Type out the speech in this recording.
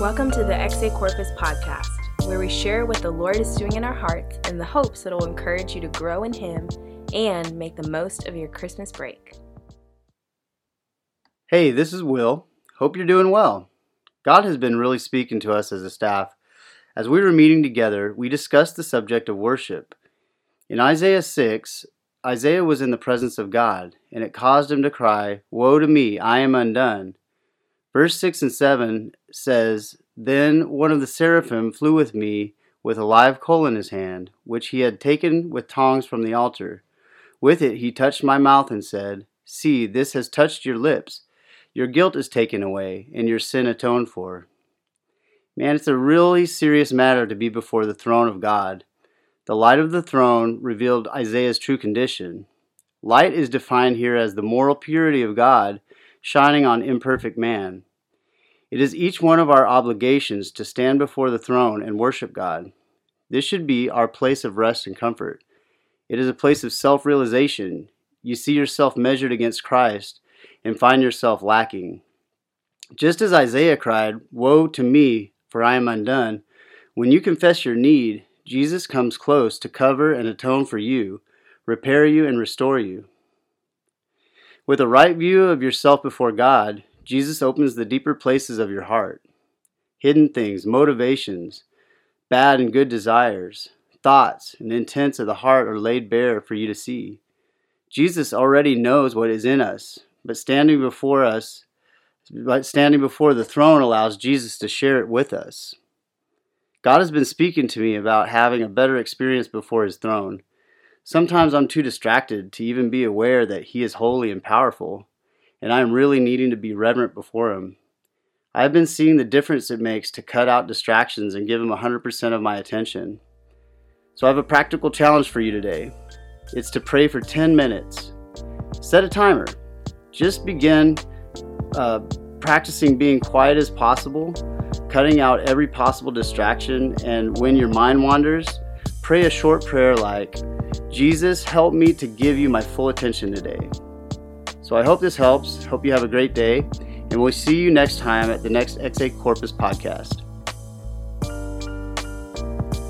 Welcome to the Exe Corpus podcast, where we share what the Lord is doing in our hearts in the hopes that it will encourage you to grow in Him and make the most of your Christmas break. Hey, this is Will. Hope you're doing well. God has been really speaking to us as a staff. As we were meeting together, we discussed the subject of worship. In Isaiah 6, Isaiah was in the presence of God, and it caused him to cry, Woe to me, I am undone. Verse 6 and 7 says, Then one of the seraphim flew with me with a live coal in his hand, which he had taken with tongs from the altar. With it he touched my mouth and said, See, this has touched your lips. Your guilt is taken away, and your sin atoned for. Man, it's a really serious matter to be before the throne of God. The light of the throne revealed Isaiah's true condition. Light is defined here as the moral purity of God shining on imperfect man. It is each one of our obligations to stand before the throne and worship God. This should be our place of rest and comfort. It is a place of self realization. You see yourself measured against Christ and find yourself lacking. Just as Isaiah cried, Woe to me, for I am undone, when you confess your need, Jesus comes close to cover and atone for you, repair you, and restore you. With a right view of yourself before God, Jesus opens the deeper places of your heart hidden things, motivations, bad and good desires, thoughts, and intents of the heart are laid bare for you to see. Jesus already knows what is in us, but standing before us, but standing before the throne allows Jesus to share it with us. God has been speaking to me about having a better experience before His throne. Sometimes I'm too distracted to even be aware that He is holy and powerful, and I am really needing to be reverent before Him. I have been seeing the difference it makes to cut out distractions and give Him 100% of my attention. So I have a practical challenge for you today. It's to pray for 10 minutes. Set a timer. Just begin uh, practicing being quiet as possible cutting out every possible distraction. And when your mind wanders, pray a short prayer like, Jesus, help me to give you my full attention today. So I hope this helps. Hope you have a great day. And we'll see you next time at the next Exe Corpus podcast.